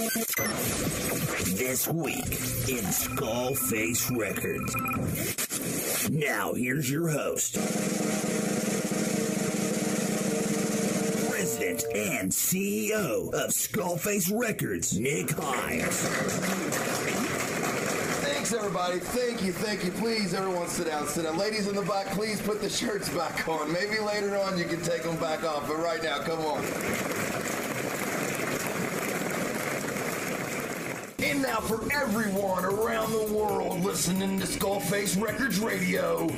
This week in Skullface Records. Now, here's your host, President and CEO of Skullface Records, Nick Hines. Thanks, everybody. Thank you, thank you. Please, everyone, sit down, sit down. Ladies in the back, please put the shirts back on. Maybe later on you can take them back off, but right now, come on. Now for everyone around the world listening to Skullface Records Radio.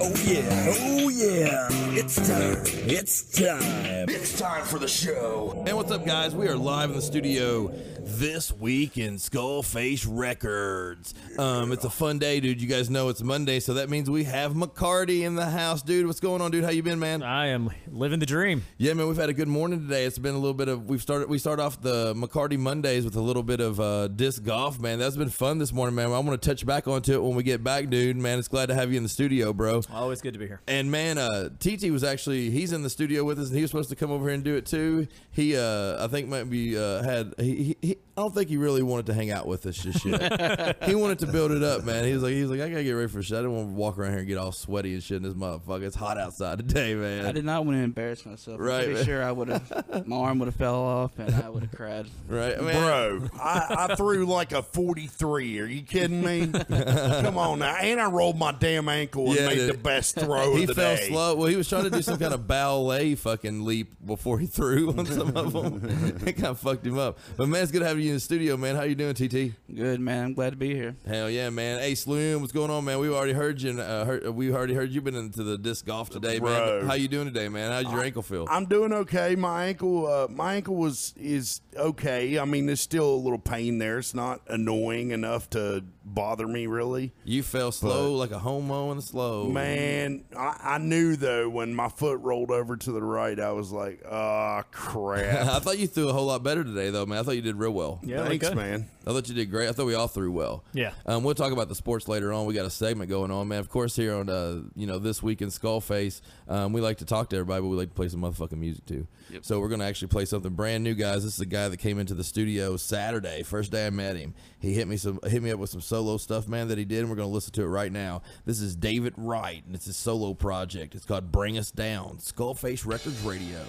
Oh, yeah, oh, yeah. It's time, it's time. It's time for the show. And what's up, guys? We are live in the studio this week in Skullface Records. Um, it's a fun day, dude. You guys know it's Monday, so that means we have McCarty in the house, dude. What's going on, dude? How you been, man? I am living the dream. Yeah, man. We've had a good morning today. It's been a little bit of we've started we start off the McCarty Mondays with a little bit of uh, disc golf, man. That's been fun this morning, man. I want to touch back onto it when we get back, dude. Man, it's glad to have you in the studio, bro. Always good to be here. And man, uh, TT was actually he's in the studio with us, and he was supposed to come over here and do it too. He, uh, I think, maybe uh, had he, he, I don't think he really wanted to hang out with us just yet. he wanted to build it up, man. He was like, he was like, I gotta get ready for shit. I didn't want to walk around here and get all sweaty and shit in this motherfucker. It's hot outside today, man. I did not want to embarrass myself. Right, I'm pretty man. sure I would have, my arm would have fell off and I would have cried. Right, man. Bro, I, I threw like a 43. Are you kidding me? Come on now. And I rolled my damn ankle and Yeah, made dude. the best throw He of the fell day. slow. Well, he was trying to do some kind of ballet fucking leap before he threw on some of them. it kind of fucked him up. But man, it's good to have you in the studio, man. How you doing, TT? Good, man. I'm glad to be here. Hell yeah, man. Hey, Sloom, what's going on, man? We've already heard you. Uh, heard, we already heard you been into the disc golf today, man. How you doing today, man? How's your ankle feel? I'm doing okay. My ankle, uh, my ankle was is okay. I mean, there's still a little pain there. It's not annoying enough to bother me really. You fell slow like a homo in the slow. Man, I, I knew though when my foot rolled over to the right, I was like, oh crap." I thought you threw a whole lot better today, though, man. I thought you did real well. Yeah, Thanks, man. I thought you did great. I thought we all threw well. Yeah. Um, we'll talk about the sports later on. We got a segment going on, man. Of course, here on uh, you know this week in Skullface, um, we like to talk to everybody, but we like to play some motherfucking music too. So we're gonna actually play something brand new, guys. This is a guy that came into the studio Saturday, first day I met him. He hit me some hit me up with some solo stuff, man, that he did, and we're gonna listen to it right now. This is David Wright, and it's his solo project. It's called Bring Us Down. Skullface Records Radio.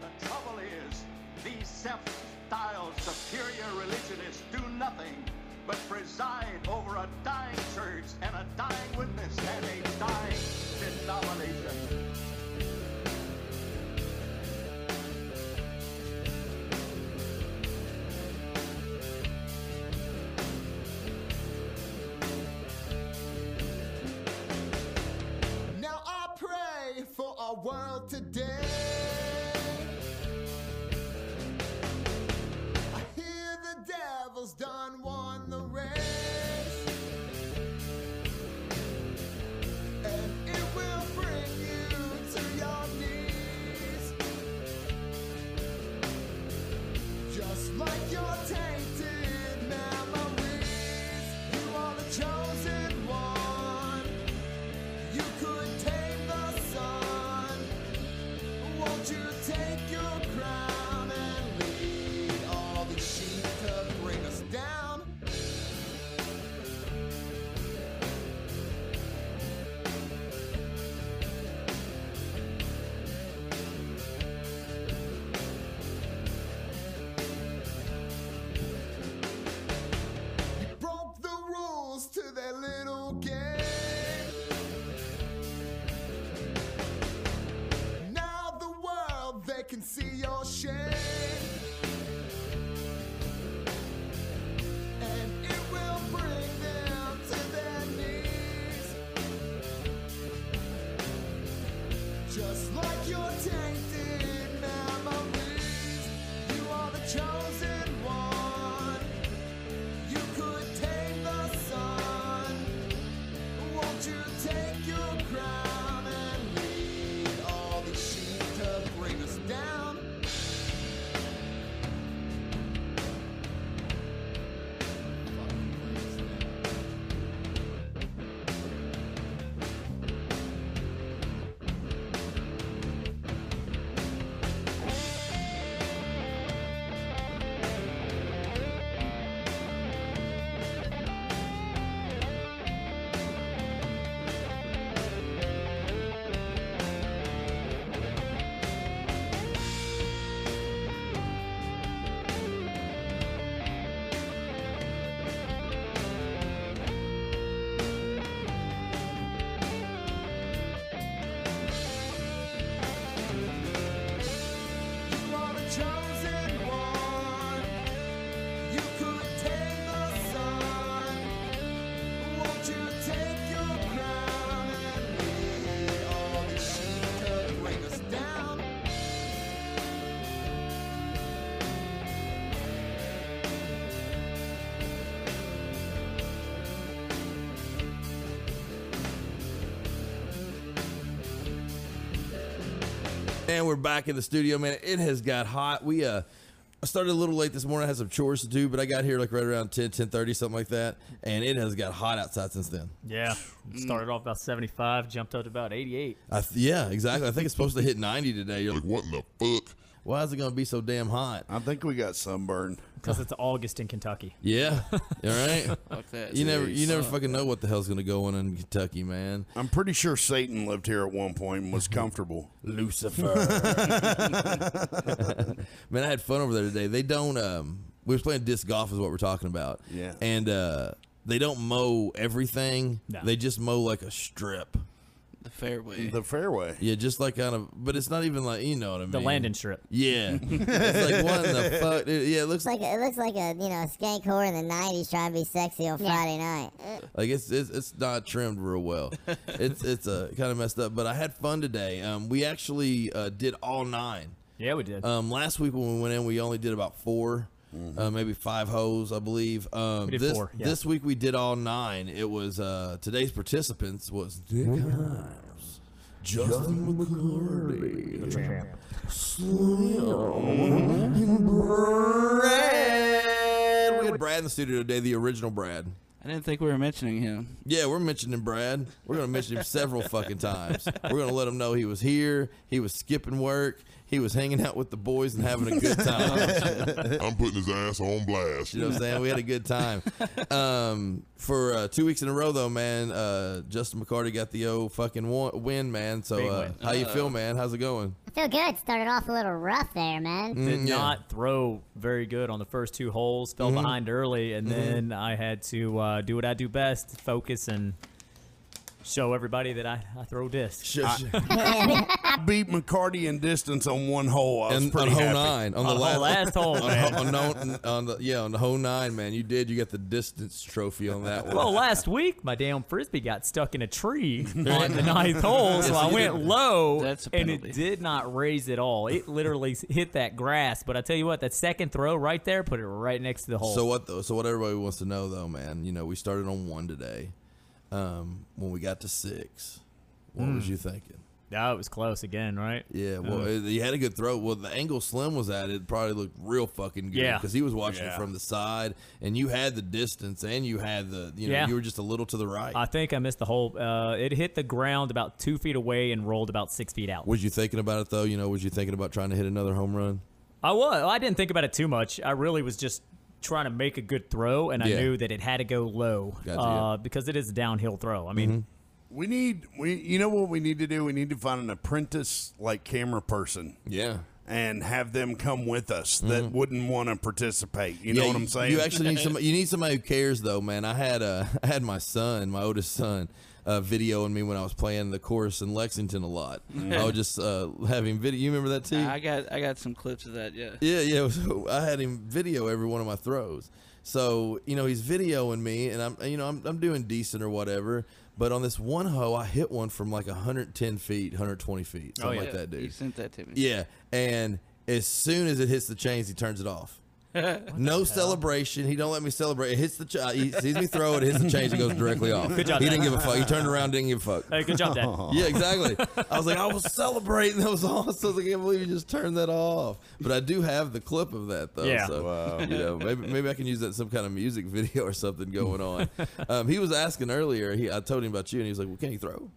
The trouble is, these self-styled superior religionists do nothing but preside over a dying church and a dying witness and a dying denomination. And we're back in the studio, man. It has got hot. We uh I started a little late this morning. I had some chores to do, but I got here like right around 10, 10 30, something like that. And it has got hot outside since then. Yeah. Started off about 75, jumped up to about 88. I th- yeah, exactly. I think it's supposed to hit 90 today. You're like, What in the fuck? why is it going to be so damn hot? I think we got sunburned. Because it's August in Kentucky. Yeah. All right. Fuck that. You never, you never fucking know what the hell's going to go on in Kentucky, man. I'm pretty sure Satan lived here at one point and was comfortable. Lucifer. Man, I had fun over there today. They don't. Um, we were playing disc golf, is what we're talking about. Yeah. And uh, they don't mow everything. No. They just mow like a strip. The fairway. The fairway. Yeah, just like kind of. But it's not even like you know what I mean. The landing strip. Yeah. it's like what in the fuck? Dude, Yeah, it looks like it looks like a you know a skank whore in the '90s trying to be sexy on Friday night. Like it's it's, it's not trimmed real well. it's it's uh, kind of messed up. But I had fun today. Um, we actually uh, did all nine. Yeah, we did. Um, last week when we went in, we only did about 4 uh, maybe five holes, I believe. Um, We did this four, yeah. this week we did all nine. It was uh, today's participants was Dick Himes, Justin McCarty, Slim, and Brad. We had Brad in the studio today, the original Brad. I didn't think we were mentioning him. Yeah, we're mentioning Brad. We're gonna mention him several fucking times. We're gonna let him know he was here. He was skipping work. He was hanging out with the boys and having a good time. I'm putting his ass on blast. You know what I'm saying? We had a good time. Um, for uh, two weeks in a row, though, man, uh, Justin McCarty got the O fucking wa- win, man. So, uh, how you feel, man? How's it going? I feel good. Started off a little rough there, man. did Mm, yeah. not throw very good on the first two holes. Fell behind early, and then I had to uh, do what I do best: focus and show everybody that I, I throw discs. Shush. I beat McCarty in distance on one hole. I was and on pretty hole happy. nine, on the On the last, last hole, on, man. on, on, on the yeah, on the hole nine, man. You did. You got the distance trophy on that one. Well, last week my damn frisbee got stuck in a tree on the ninth hole, so so I went didn't- low, That's and it did not raise at all. It literally hit that grass. But I tell you what, that second throw right there put it right next to the hole. So what though? So what everybody wants to know though, man. You know, we started on one today. Um, when we got to six, what was Hmm. you thinking? yeah, it was close again, right? Yeah, well, uh, you had a good throw. Well, the angle Slim was at, it probably looked real fucking good. Yeah. because he was watching Yeah. it from the side, and you had the distance, and you had the, you know, Yeah. you were just a little to the right. I think I missed the whole. Uh, it hit the ground about two feet away and rolled about six feet out. was you thinking about it though? You know, was you thinking about trying to hit another home run? I was. I didn't think about it too much. I really was just trying to make a good throw, and I Yeah. knew that it had to go low Gotcha, uh, yeah. Mm-hmm. because it is a downhill throw. I mean, We need we you know what we need to do? We need to find an apprentice like camera person Yeah. and have them come with us that wouldn't want to participate. You know Mm-hmm. What I'm saying? You actually need somebody. You need somebody who cares, though, man. I had uh, I had my son, my oldest son, uh, videoing me when I was playing the course in Lexington a lot. I was just uh, having video. You remember that too? I got I got some clips of that. Yeah. Yeah, yeah. So I had him video every one of my throws. So you know he's videoing me, and I'm you know I'm I'm doing decent or whatever. But on this one hoe, I hit one from like 110 feet, 120 feet, something yeah. like that, You dude. sent that to me. Yeah, and as soon as it hits the chains, he turns it off. No celebration. He don't let me celebrate. It hits the. Ch- he sees me throw it. Hits the chains. It goes directly off. Good job, He didn't give a fuck. He turned around. Didn't give a fuck. hey, good job, Dad. Yeah, exactly. I was like, I was celebrating. That was awesome. I was like, I can't believe you just turned that off. But I do have the clip of that though. Yeah. So you know, maybe maybe I can use that in some kind of music video or something going on. Um, he was asking earlier. He I told him about you, and he was like, "Well, can he throw?"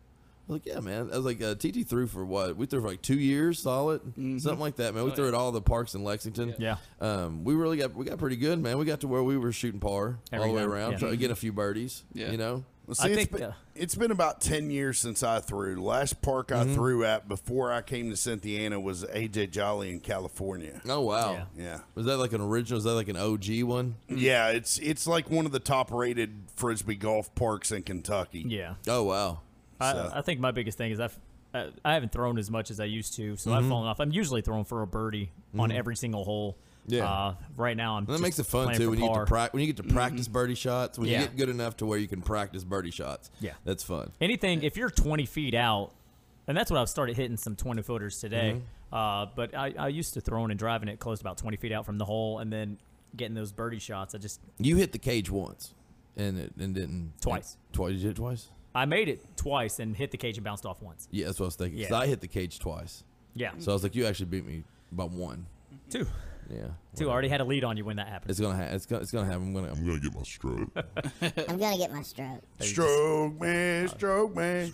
I was like, "Yeah, man." I was like, uh, "TT threw for what? We threw for like two years solid, something like that, man. We threw at all the parks in Lexington. Yeah. Um, we really got we got pretty good, man. We got to where we were shooting par Every all the way around, yeah. trying to get a few birdies. Yeah. You know. Well, I think, it's, been, uh, it's been about 10 years since I threw. The last park I Mm-hmm. threw at before I came to Cynthiana was AJ Jolly in California. Oh wow. Yeah. Yeah. Was that like an original? Was that like an OG one? Yeah, it's it's like one of the top rated frisbee golf parks in Kentucky. Yeah, Oh wow. So- I, I think my biggest thing is I've I, I haven't thrown as much as I used to, so Mm-hmm. I've fallen off. I'm usually throwing for a birdie on every single hole. Yeah. Uh, right now I'm. And that makes it fun too when you get to pra- when you get to practice birdie shots. When Yeah. you get good enough to where you can practice birdie shots. Yeah. that's fun. anything if you're 20 feet out and that's what i've started hitting some 20 footers today Mm-hmm. uh, but I, I used to throwing and driving it close to about 20 feet out from the hole and then getting those birdie shots i just You hit the cage once, and it and didn't Twice. Twice. You hit twice. I made it twice and hit the cage and bounced off once Yeah, that's what I was thinking. 'cause Yeah. I hit the cage twice. Yeah. So I was like, you actually beat me by one. Two. Yeah. Two. I Already had a lead on you when that happened. It's gonna ha- it's gonna it's gonna happen. I'm gonna I'm gonna get my stroke. I'm gonna get my stroke. Stroke man, stroke man.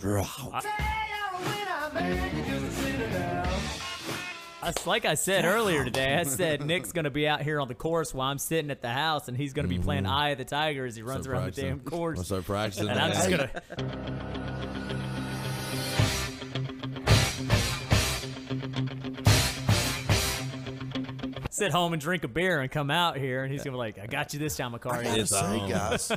It's like I said earlier today. I said Nick's gonna be out here on the course while I'm sitting at the house, and he's gonna be playing Eye of the Tiger as he runs Start around the damn course. I'm gonna practicing. And I'm just gonna. Sit home and drink a beer and come out here, and he's gonna be like, "I got you this time, I gotta say, guys,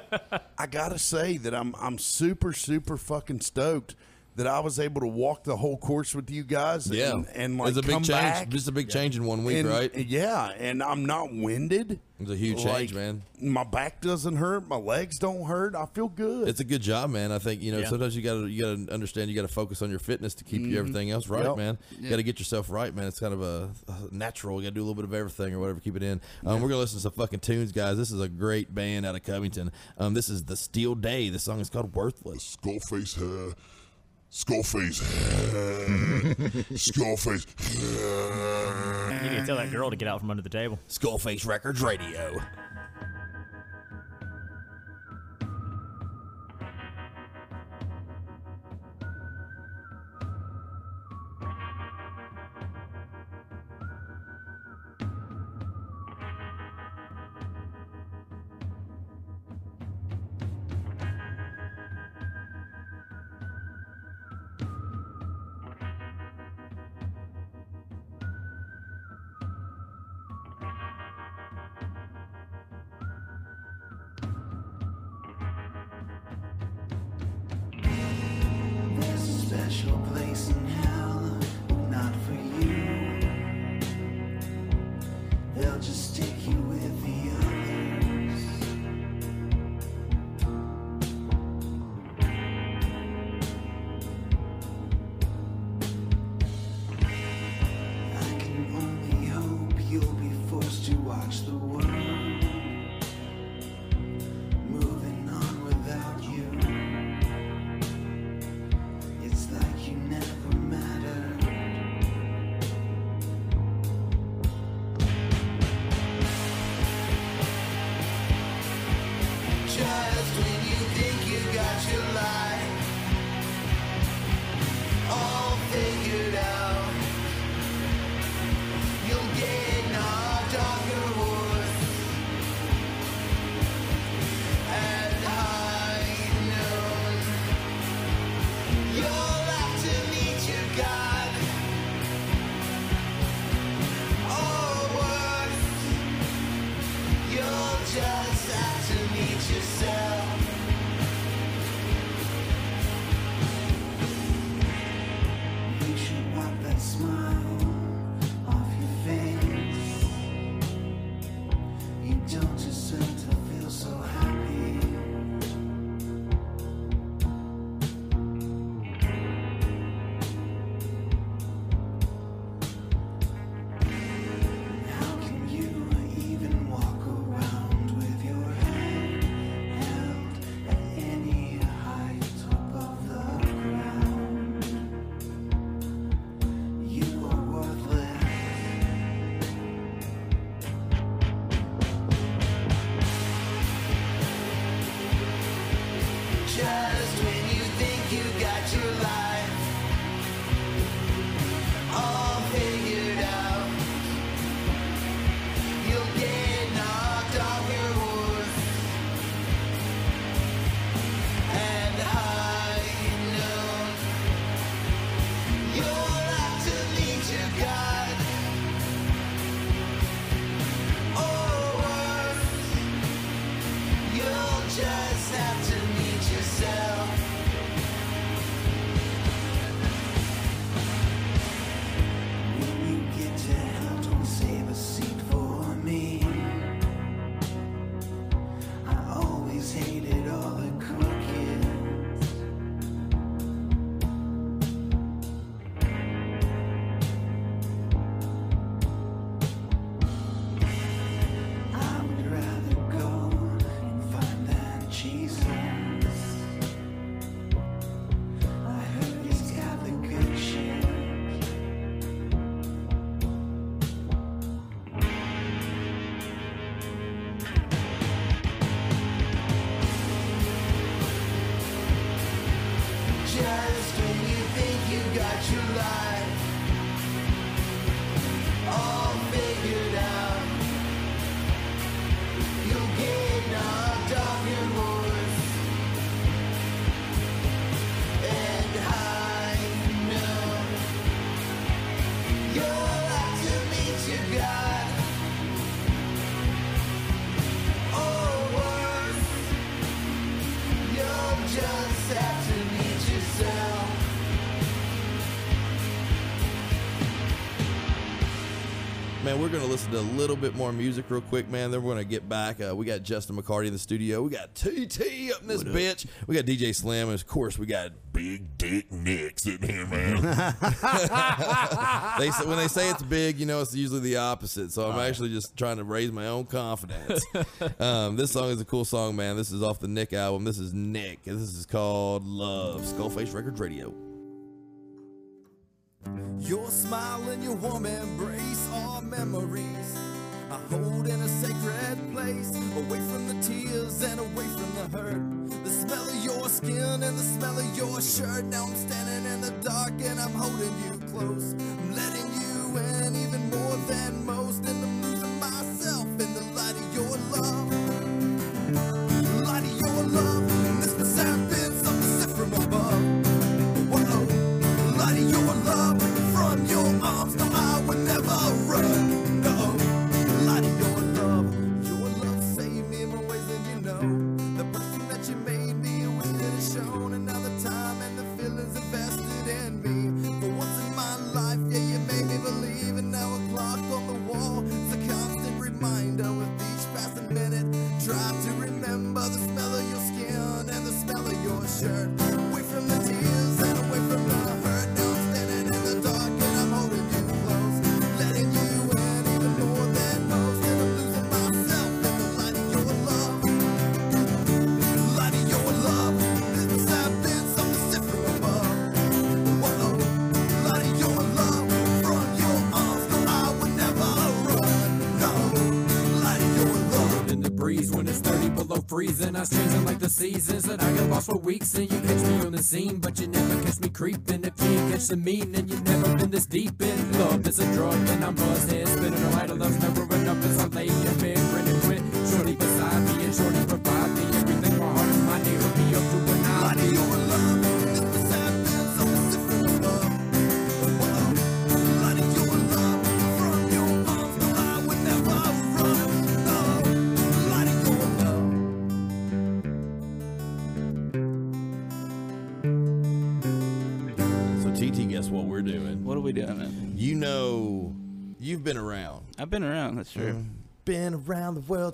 I gotta say that I'm I'm super super fucking stoked that I was able to walk the whole course with you guys. yeah, and, and like it's a big come change. back. Just a big change in one week, and, right? Yeah, and I'm not winded. It's a huge change, man. My back doesn't hurt. My legs don't hurt. I feel good. It's a good job, man. I think you know Yeah. sometimes you gotta you gotta understand you gotta focus on your fitness to keep you everything else right, Yep. man. You gotta get yourself right, man. It's kind of a, a natural. You gotta do a little bit of everything or whatever. Keep it in. Um, We're gonna listen to some fucking tunes, guys. This is a great band out of Covington. Um, this is the Steel Day. The song is called Worthless. Skullface hair. Skullface. Skullface. You need to tell that girl to get out from under the table. Skullface Records Radio. We're gonna listen to a little bit more music real quick, man. Then we're gonna get back. Uh, we got Justin McCarty in the studio. We got TT up in this bitch. We got DJ Slim, and of course we got Big Dick Nick sitting here, man. they say, when they say it's big, you know it's usually the opposite. So I'm actually just trying to raise my own confidence. um, this song is a cool song, man. This is off the Nick album. This is Nick. and This is called Love. Skullface Records Radio. Your smile and your warm embrace are memories. I hold in a sacred place Away from the tears and away from the hurt. The smell of your skin and the smell of your shirt. Now I'm standing in the dark and I'm holding you close. I'm letting you in even more than most. And I'm your arms. I was changing like the seasons, and I get lost for weeks. And you catch me on the scene, but you never catch me creeping. If you ain't catch the meaning, you never been this deep in love. It's a drug, and I'm buzzhead spinning. Alright, I love's never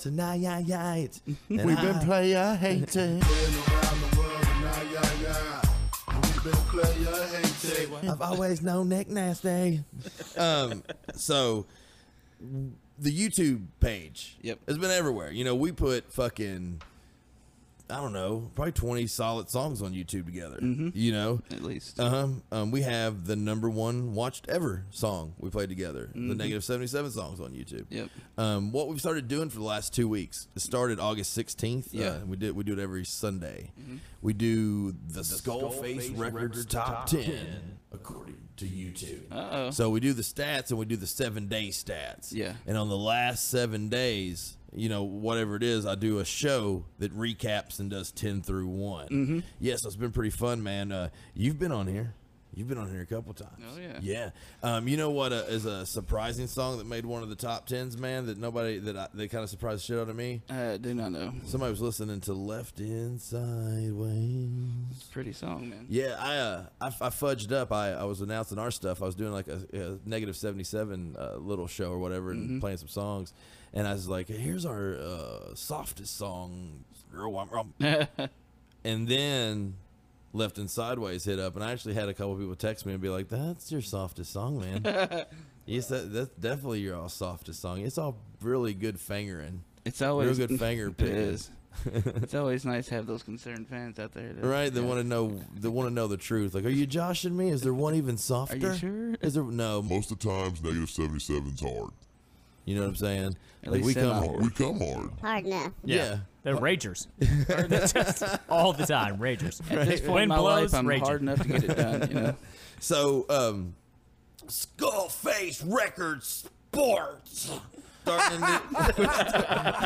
around the world tonight, yeah, yeah. It's, We've been player hating. I've always known Nick Nasty. um, so the YouTube page Yep. has been everywhere. You know, we put fucking I don't know, probably twenty solid songs on YouTube together. You know, At least. uh huh. Um, we have the number one watched ever song we played together. The negative seventy seven songs on YouTube. Yep. Um, what we've started doing for the last two weeks. It started August sixteenth. Yeah. Uh, we did. We do it every Sunday. We do the, Skull Face Records Top Ten according to YouTube. Uh-oh. So we do the stats and we do the seven day stats. Yeah. And on the last seven days, you know, whatever it is, I do a show that recaps and does ten through one. Mm-hmm. Yes, it's been pretty fun, man. Uh, you've been on here. You've been on here a couple times. Oh, yeah. Yeah. Um, you know what uh, is a surprising song that made one of the top tens, man? That nobody that I, that kind of surprised the shit out of me. I do not know. Somebody was listening to Left Inside Ways. Pretty song, man. Yeah, I, uh, I I fudged up. I, I was announcing our stuff. I was doing like a, a negative seventy seven uh, little show or whatever, and playing some songs. And I was like, "Here's our uh, softest song, girl." I'm and then Left and Sideways hit up, and I actually had a couple people text me and be like, "That's your softest song, man." yes, that, that's definitely your all softest song. It's all really good fingering. It's always Real good finger It picking. it's always nice to have those concerned fans out there. that- Right, they yeah. want to know. They want to know the truth. Like, are you joshing me? Is there one even softer? Are you sure? Is there no? Most of the times, seventy-seven is hard. You know what I'm saying? At like least we semi. come. Hard. we come hard. Hard enough. Yeah. They're ragers. They're just all the time, ragers. At this point Wind in my blows, life, I'm raging. hard enough to get it done. You know. So, um, Skullface Records Sports. Starting a new,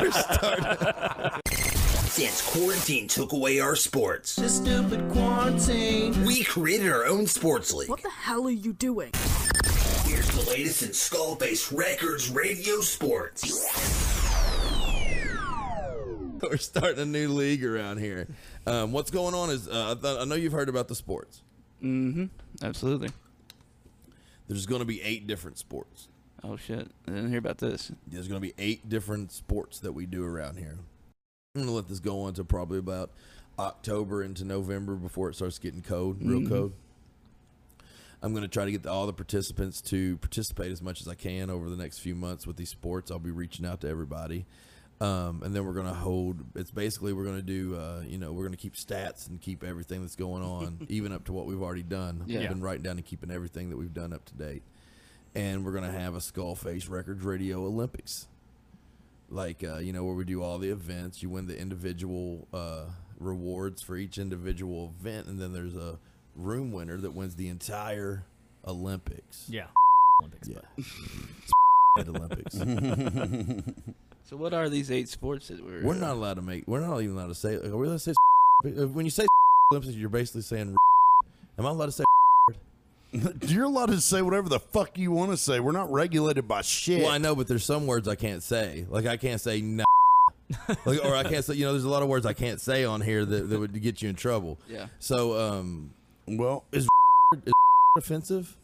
we're starting. Since quarantine took away our sports, This stupid quarantine. we created our own sports league. What the hell are you doing? Here's the latest in Skullface Records radio sports. We're starting a new league around here. Um, what's going on is uh, I, th- I know you've heard about the sports. Mm-hmm. Absolutely. There's going to be eight different sports. Oh shit! I didn't hear about this. There's going to be eight different sports that we do around here. I'm going to let this go on to probably about October into November before it starts getting cold, real Mhm. cold. I'm going to try to get the, all the participants to participate as much as I can over the next few months with these sports. I'll be reaching out to everybody. Um, and then we're going to hold, it's basically we're going to do, uh, you know, we're going to keep stats and keep everything that's going on, even up to what we've already done. Yeah. We've been writing down and keeping everything that we've done up to date. And we're going to have a Skullface Records Radio Olympics like uh, you know where we do all the events you win the individual uh, rewards for each individual event and then there's a room winner that wins the entire olympics Yeah. Olympics. yeah It's olympics So what are these eight sports that we're? we're not allowed to make we're not even allowed to say are we allowed to say when you say olympics you're basically saying am i allowed to say You're allowed to say whatever the fuck you want to say. We're not regulated by shit. well i know but there's some words i can't say like i can't say no like, or i can't say you know there's a lot of words i can't say on here that, that would get you in trouble Yeah. so um well, is is offensive?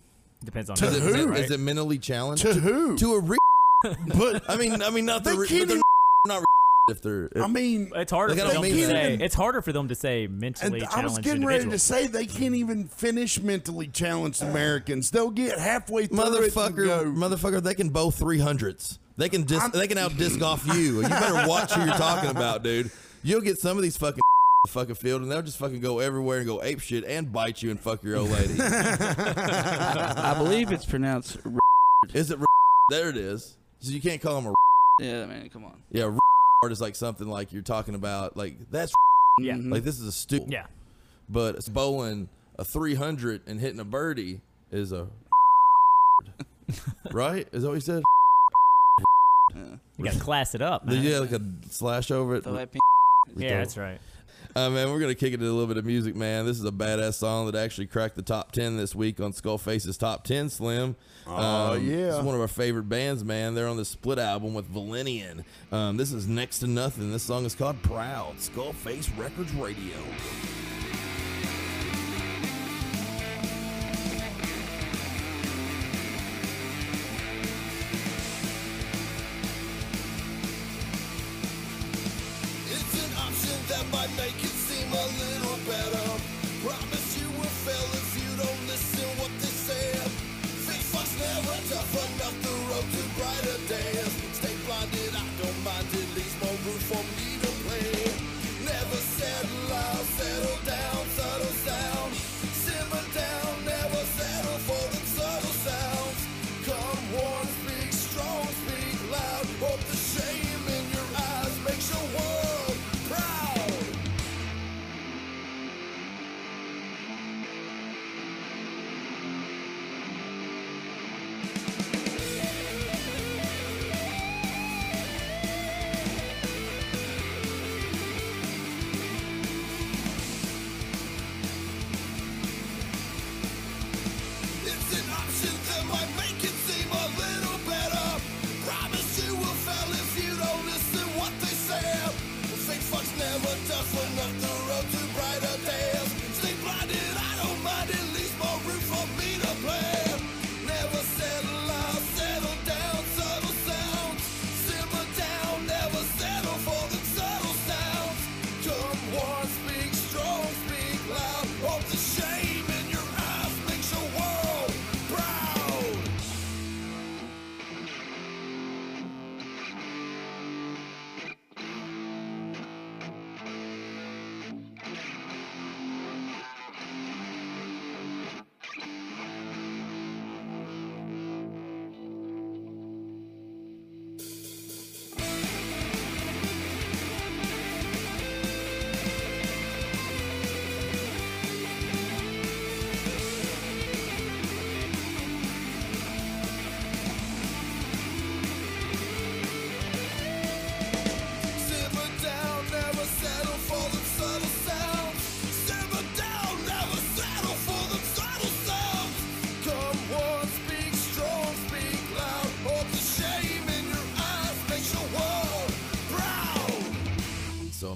Depends on To is it, who? Is it mentally challenged? To who? To a re- but I mean, I mean, not the They re- can't but they're even- not re- if they're. If, I mean, It's harder Like, I for don't them mean to that. say. It's harder for them to say mentally. and mentally I was challenged getting ready to individuals. say they can't even finish mentally challenged Americans. They'll get halfway through it and motherfucker, go, motherfucker, they can bow three hundreds. They can dis- I'm- they can out disc off you. You better watch who you're talking about, dude. You'll get some of these fucking the fucking field and they'll just fucking go everywhere and go ape shit and bite you and fuck your old lady. I believe it's pronounced. is it? There it is. So you can't call them a. Yeah, man, come on. Yeah, re- is like something like you're talking about. Like that's Yeah. Mhm. like this is a stupid. Yeah. but it's bowling a 300 and hitting a birdie is a right is that what you said Yeah. You got to class it up, Did man. you have like a slash over it Throw that p- Yeah, that's right. Uh, man we're gonna kick it to a little bit of music man. This is a badass song that actually cracked the top 10 this week on skullface's top 10 slim. Oh, yeah. it's one of our favorite bands man. They're on the split album with valenian. Um, this is next to nothing. This song is called proud. Skullface records radio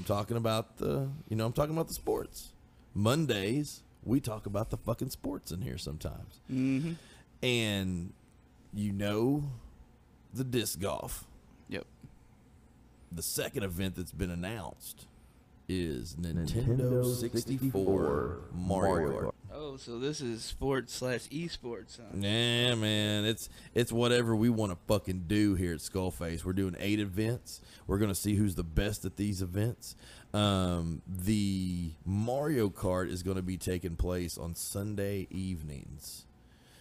I'm talking about the, you know, I'm talking about the sports. Mondays we talk about the fucking sports in here sometimes, Mhm. and you know the disc golf. Yep. The second event that's been announced is Nintendo 64 Mario Kart. Oh, so this is sports slash esports. Huh? Yeah, man, it's it's whatever we want to fucking do here at Skullface. We're doing eight events. We're gonna see who's the best at these events. Um, the Mario Kart is gonna be taking place on Sunday evenings.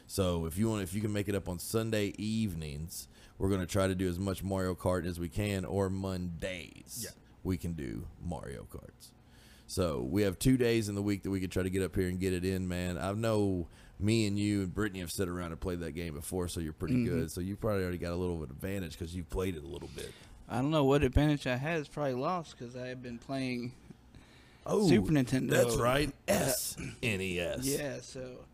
So if you want, if you can make it up on Sunday evenings, we're gonna try to do as much Mario Kart as we can, or Mondays. Yeah. we can do Mario Karts. So we have two days in the week that we could try to get up here and get it in, man. I know me and you and Brittany have sat around and played that game before, so you're pretty Mhm. good. So you probably already got a little bit of advantage because you've played it a little bit. I don't know what advantage I had. It's probably lost because I have been playing Oh, Super Nintendo. That's right, SNES. Yeah, so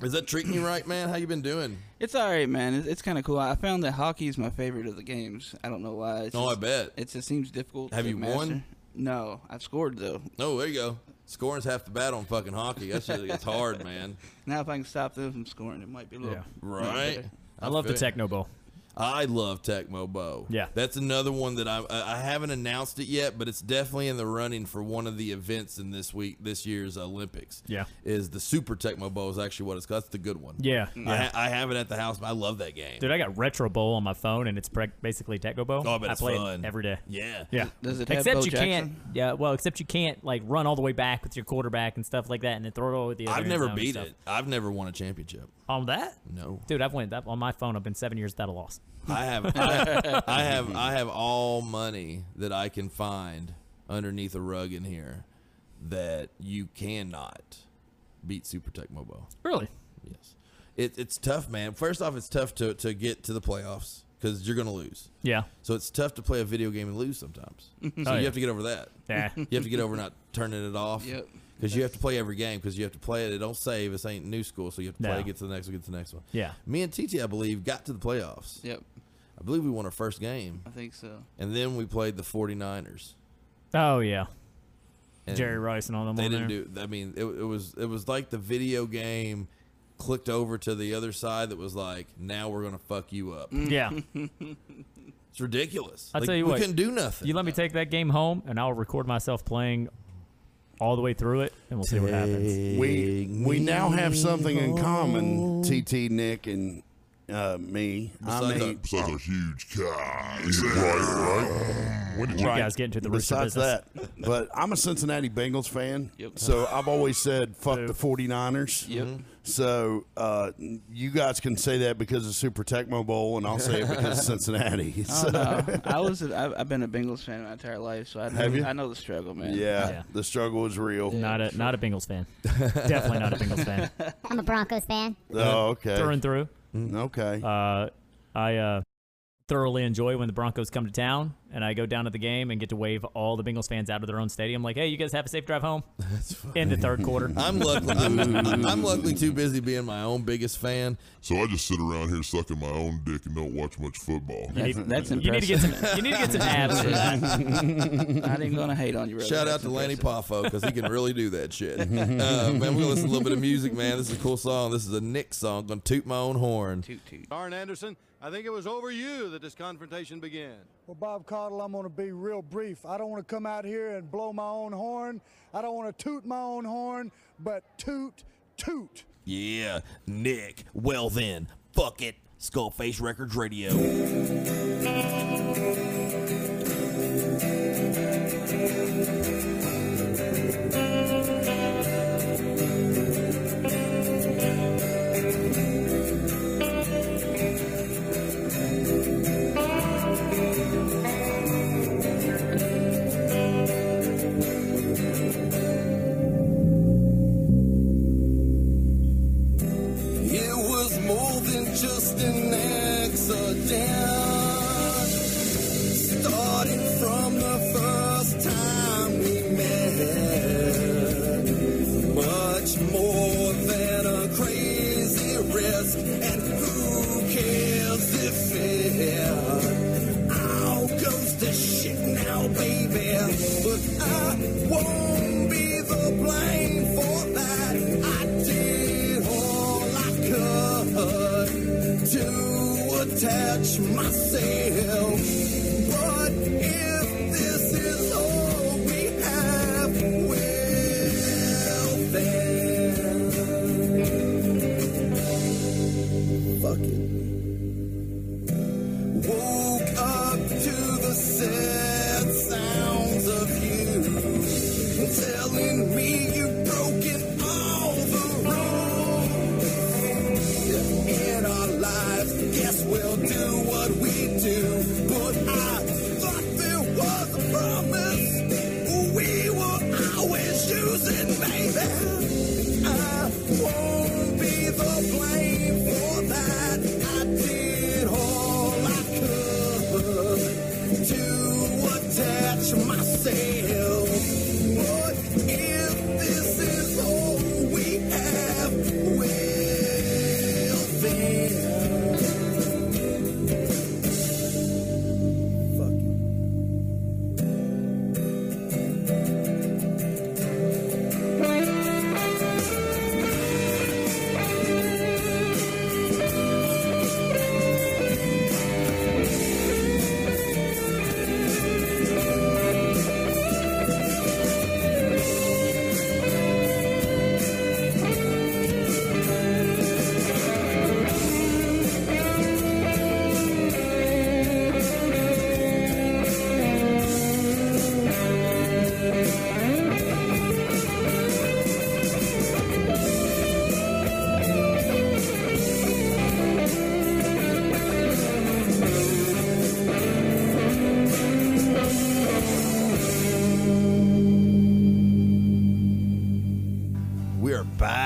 Is that treating you right, man? How you been doing? it's all right, man. It's, it's kind of cool. I found that hockey is my favorite of the games. I don't know why. It's Oh, I bet. It just seems difficult. Have you master. won? No, I've scored though. Oh, there you go. Scoring's half the battle in fucking hockey. That shit gets hard, man. Now if I can stop them from scoring, it might be a little. Yeah. Right. I love the feel you. Bowl. I love Tecmo Bowl. Yeah. that's another one that I I haven't announced it yet, but it's definitely in the running for one of the events in this week this year's Olympics. Yeah. is the Super Tecmo Bowl is actually what it's called. That's the good one. Yeah, hmm. I, yeah. ha- I have it at the house. I love that game. Dude, I got Retro Bowl on my phone, and it's pre- basically Tecmo Bowl. Oh, I bet it's play fun. it every day. Yeah. yeah. Does it except Bo you Jackson? can't. Yeah, well, except you can't like run all the way back with your quarterback and stuff like that, and then throw it over with the. Other I've never beat it. I've never won a championship. On that. No. Dude, I've went that on my phone. I've been seven years without a loss. I have I, I have I have all money that I can find underneath a rug in here that you cannot beat Super Tecmo Bowl. Really? Yes. It, it's tough, man. First off, it's tough to, to get to the playoffs because you're going to lose. Yeah. So it's tough to play a video game and lose sometimes. so Oh, you yeah. have to get over that. Yeah. You have to get over not turning it off. Yep. Because you have to play every game because you have to play it. It don't save. This ain't new school, so you have to play. No. Get to the next one. Get to the next one. Yeah. Me and TT, I believe, got to the playoffs. Yep, I believe we won our first game, I think so. and then we played the 49ers. Oh yeah. And Jerry Rice and all them They on didn't there. do. I mean, it, it was it was like the video game clicked over to the other side that was like, now we're gonna fuck you up. Mm. Yeah. It's ridiculous. I'll Like, tell you we what. couldn't do nothing. You let me take that game home, and I'll record myself playing all the way through it, and we'll see what happens. We we now have something in common, TT, Nick, and uh, me. I Besides mean, Besides a huge cock. Right, right. When did You you guys get into the rooster besides business. that, but I'm a Cincinnati Bengals fan. Yep. So I've always said fuck the 49ers. Yep. So uh, you guys can say that because of Super Tecmo Bowl, and I'll say it because of Cincinnati. Oh, no. I was. A, I've, I've been a Bengals fan my entire life, so I know, Have you? I know the struggle, man. yeah, Yeah. the struggle is real. Not a not a Bengals fan. Definitely not a Bengals fan. I'm a Broncos fan. Oh, okay. Through and through. Okay. Uh, I uh, thoroughly enjoy when the Broncos come to town, and I go down to the game and get to wave all the Bengals fans out of their own stadium. Like, hey, you guys have a safe drive home. In the third quarter. I'm luckily I'm, I'm luckily too busy being my own biggest fan. So I just sit around here sucking my own dick and don't watch much football. You need, That's you need to get some. impressive. You need to get some abs for that. I ain't gonna hate on you. Brother. Shout out That's to Lanny. Poffo because he can really do that shit. uh, man, we're gonna listen to a little bit of music, man. This is a cool song. This is a Nick song. Gonna toot my own horn. Toot toot. Arn Anderson, I think it was over you that this confrontation began. Well, Bob Caudle, I'm going to be real brief. I don't want to come out here and blow my own horn. I don't want to toot my own horn, but toot, toot. Yeah, Nick. Well then, fuck it. Skullface Records Radio.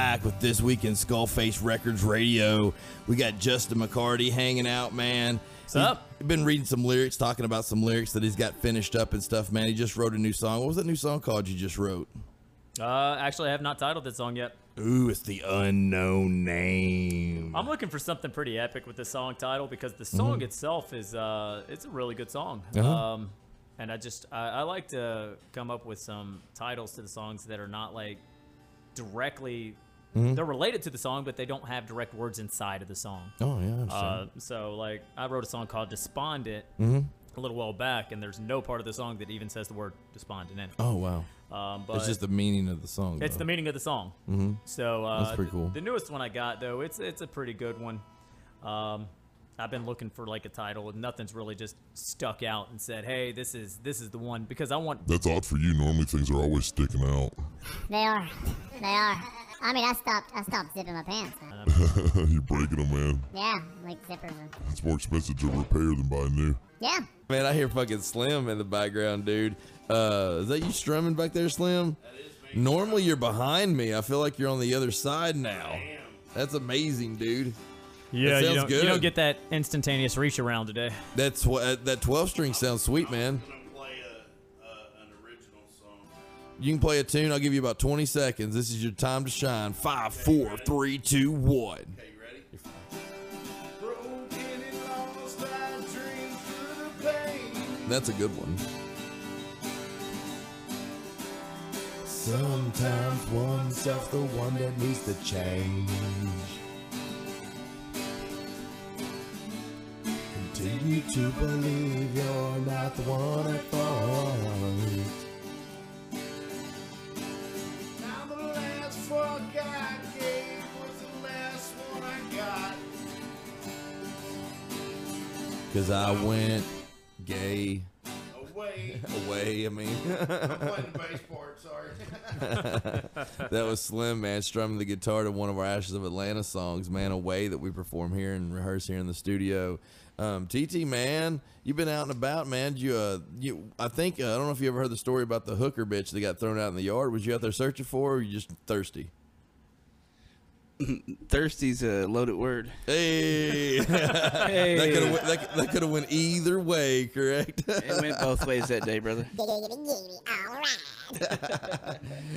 Back with this week in Skullface Records Radio. We got Justin McCarty hanging out, man. What's up? Been reading some lyrics, talking about some lyrics that he's got finished up and stuff, man. He just wrote a new song. What was that new song called you just wrote? Uh, actually, I have not titled this song yet. Ooh, it's the unknown name. I'm looking for something pretty epic with the song title because the song Mhm. itself is uh, it's a really good song. Uh-huh. Um, and I just I, I like to come up with some titles to the songs that are not like directly. Mhm. They're related to the song, but they don't have direct words inside of the song. Oh, yeah, Uh, so like I wrote a song called "Despondent" Mhm. a little while back, and there's no part of the song that even says the word "despondent" in it. Oh, wow. Um, but it's just the meaning of the song. it's though. the meaning of the song. Mhm. So uh, That's pretty cool. The newest one I got though, it's it's a pretty good one. Um, I've been looking for like a title, and nothing's really just stuck out and said, "Hey, this is this is the one." Because I want That's odd for you. Normally things are always sticking out. They are. They are. I mean, I stopped. I stopped zipping my pants. You're breaking them, man. Yeah, like zippers. and- It's more expensive to repair than buy new. Yeah. Man, I hear fucking Slim in the background, dude. Uh, is that you strumming back there, Slim? Normally you're behind me. I feel like you're on the other side now. That's amazing, dude. Yeah, that you sounds don't, good. you don't get that instantaneous reach around today. That's what uh, that 12 string sounds sweet, man. You can play a tune. I'll give you about 20 seconds. This is your time to shine. Five, four, three, two, one. That's a good one. Sometimes oneself the one that needs to change. Continue to believe you're not the one at fault. Now the last fuck I gave was the last one I got. Because I went gay. Away. I mean. I'm playing the bass part, sorry. that was Slim, man, strumming the guitar to one of our Ashes of Atlanta songs, man, Away, that we perform here and rehearse here in the studio. Um, TT, man, you've been out and about, man. Did you, uh, you, I think, uh, I don't know if you ever heard the story about the hooker bitch that got thrown out in the yard. Was you out there searching for or were you just thirsty? Thirsty's a loaded word. Hey, Hey. that could have that, that could have went either way, correct? It went both ways that day, brother.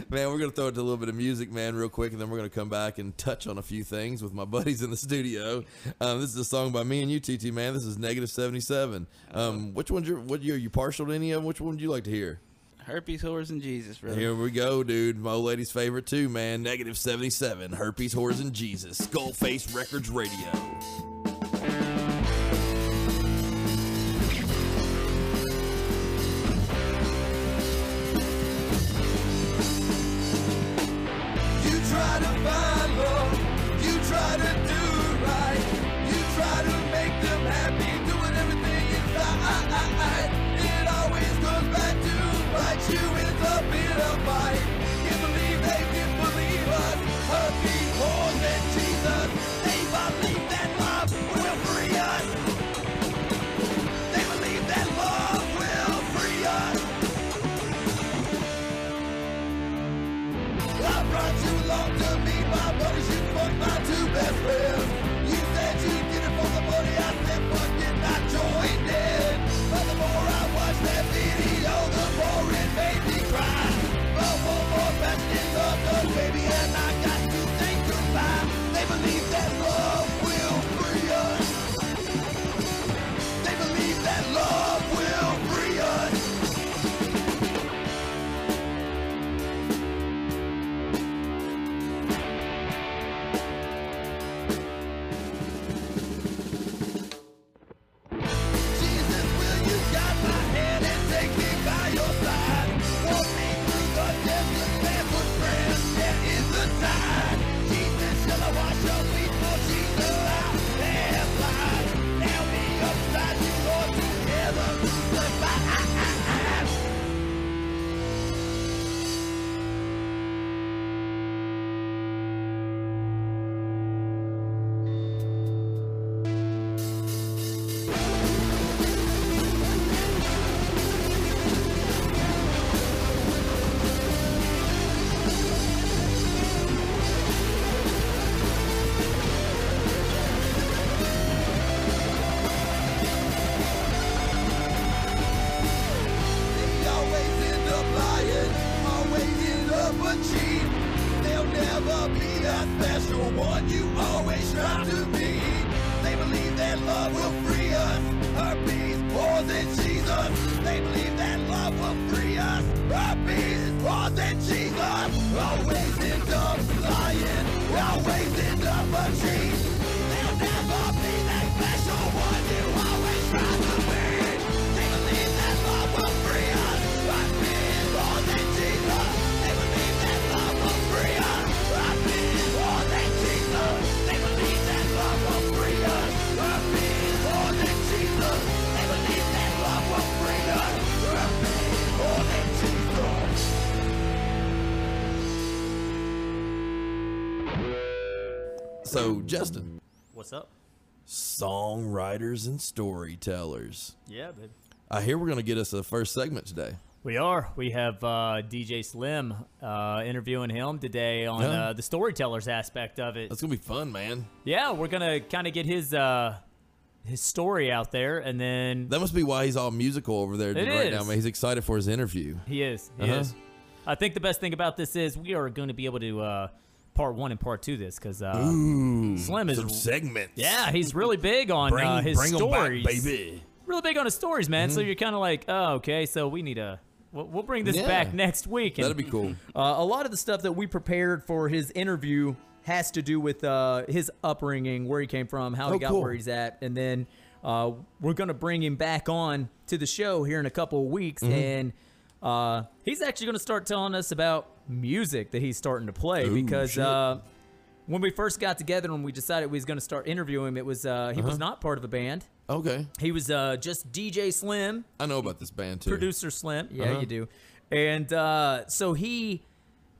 man, we're gonna throw it to a little bit of music, man, real quick, and then we're gonna come back and touch on a few things with my buddies in the studio. Um, this is a song by me and you, TT, man. This is Negative Seventy Seven. Um, which one's your? What year? Are you partial to any of them? Which one would you like to hear? Herpes, whores, and Jesus, brother. Here we go, dude. My old lady's favorite too, man. Negative seventy seven. Herpes, whores, and Jesus. Skullface Records Radio. So, Justin, What's up? songwriters and storytellers. Yeah, baby. I hear we're going to get us a first segment today. We are. We have uh, DJ Slim uh, interviewing him today on Yeah. uh, the storytellers aspect of it. That's going to be fun, man. Yeah, we're gonna kind of get his uh, his story out there, and then That must be why he's all musical over there right now, is. man. He's excited for his interview. he is. He Uh-huh. is. I think the best thing about this is we are going to be able to uh, part one and part two this because uh, Slim is some segments. Yeah, he's really big on Bring- uh, his bring 'em back, baby. Really big on his stories, man. So Mhm. you're kind of like, oh, okay. So we need a. We'll, we'll bring this Yeah. back next week. and- That'd be cool. Uh, a lot of the stuff that we prepared for his interview has to do with uh, his upbringing, where he came from, how Oh, he got cool. where he's at, and then uh, we're gonna bring him back on to the show here in a couple of weeks, Mhm. and uh, he's actually gonna start telling us about music that he's starting to play Ooh, because. Uh, when we first got together and we decided we was going to start interviewing him, it was uh, he Uh-huh. was not part of a band. Okay. He was uh, just DJ Slim, I know about this band, too. producer Slim. Yeah, Uh-huh. you do. And uh, so he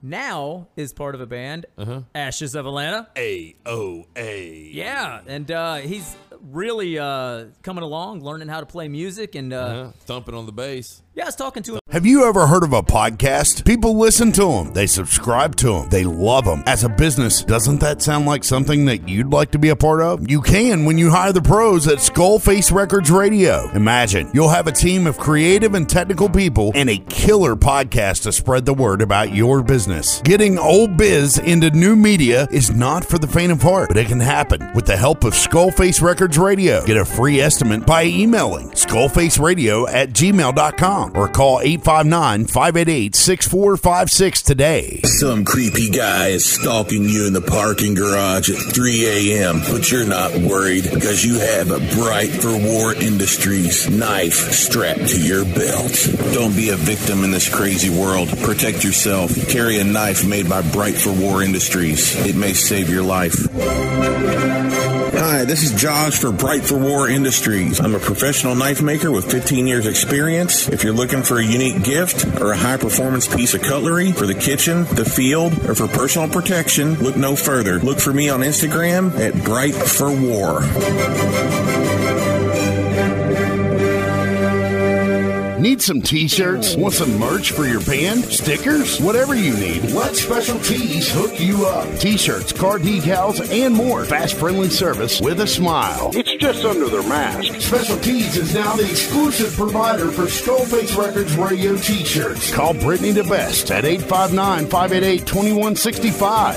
now is part of a band, Uh-huh. Ashes of Atlanta. A O A. Yeah, and uh, he's really uh, coming along, learning how to play music, and uh, Uh-huh. Thumping on the bass. yeah, I was talking to him. Have you ever heard of a podcast? People listen to them, they subscribe to them, they love them. As a business, doesn't that sound like something that you'd like to be a part of? You can when you hire the pros at Skullface Records Radio. Imagine you'll have a team of creative and technical people and a killer podcast to spread the word about your business. Getting old biz into new media is not for the faint of heart, but it can happen with the help of Skullface Records Radio. Get a free estimate by emailing skullfaceradio at gmail.com or call 859 588 6456 today. Some creepy guy is stalking you in the parking garage at 3 a.m., but you're not worried because you have a Bright for War Industries knife strapped to your belt. Don't be a victim in this crazy world. Protect yourself. Carry a knife made by Bright for War Industries. It may save your life. Hi, this is Josh for Bright for War Industries. I'm a professional knife maker with 15 years experience. If you're looking for a unique gift or a high performance piece of cutlery for the kitchen, the field, or for personal protection, look no further. Look for me on Instagram at Bright for War. Need some t shirts? Want some merch for your band? Stickers? Whatever you need, let Special Tees hook you up. T shirts, car decals, and more. Fast, friendly service with a smile. It's just under their mask. Special Tees is now the exclusive provider for Skullface Records radio t shirts. Call Brittany DeBest at 859 588 2165.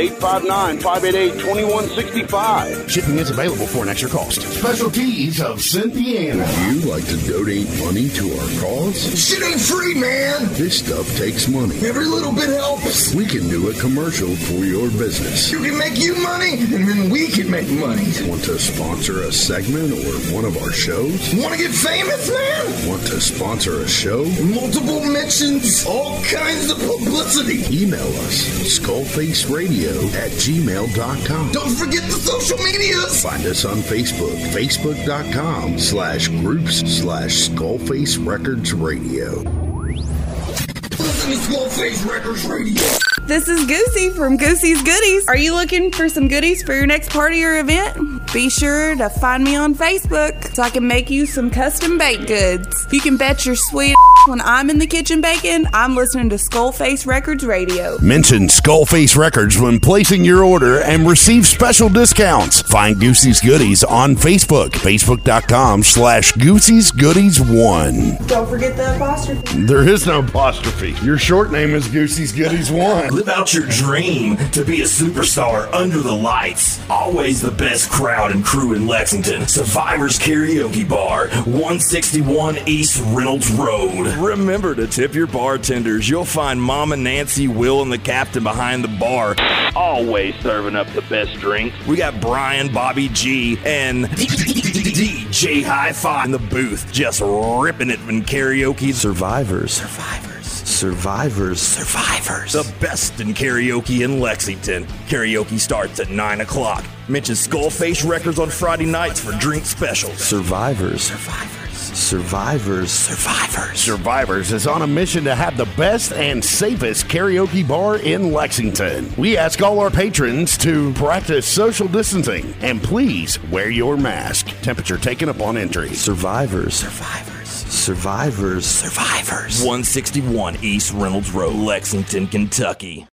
859 588 2165. Shipping is available for an extra cost. Special Tees of Cynthiana. Would you like to donate money to our cause? Shit ain't free, man! This stuff takes money. Every little bit helps. We can do a commercial for your business. You can make you money, and then we can make money. Want to sponsor a segment or one of our shows? Want to get famous, man? Want to sponsor a show? Multiple mentions, all kinds of publicity. Email us skullfaceradio at gmail.com. Don't forget the social medias. Find us on Facebook, facebook.com slash groups slash skullface records radio. Listen to Skullface Records Radio. This is Goosey from Goosey's Goodies. Are you looking for some goodies for your next party or event? Be sure to find me on Facebook so I can make you some custom baked goods. You can bet your sweet when I'm in the kitchen baking, I'm listening to Skullface Records Radio. Mention Skullface Records when placing your order and receive special discounts. Find Goosey's Goodies on Facebook, facebook.com slash Goosey's Goodies 1. Don't forget the apostrophe. There is no apostrophe. Your short name is Goosey's Goodies 1. Live out your dream to be a superstar under the lights. Always the best crowd and crew in Lexington. Survivors Karaoke Bar, 161 East Reynolds Road. Remember to tip your bartenders. You'll find Mama Nancy, Will, and the captain behind the bar. Always serving up the best drinks. We got Brian, Bobby G, and DJ Hi-Fi in the booth, just ripping it when karaoke. Survivors. Survivors. Survivors. Survivors. The best in karaoke in Lexington. Karaoke starts at 9 o'clock. Mention Skullface Records on Friday nights for drink specials. Survivors. Survivors. Survivors. Survivors. Survivors is on a mission to have the best and safest karaoke bar in Lexington. We ask all our patrons to practice social distancing and please wear your mask. Temperature taken upon entry. Survivors. Survivors. Survivors. Survivors. 161 East Reynolds Road, Lexington, Kentucky.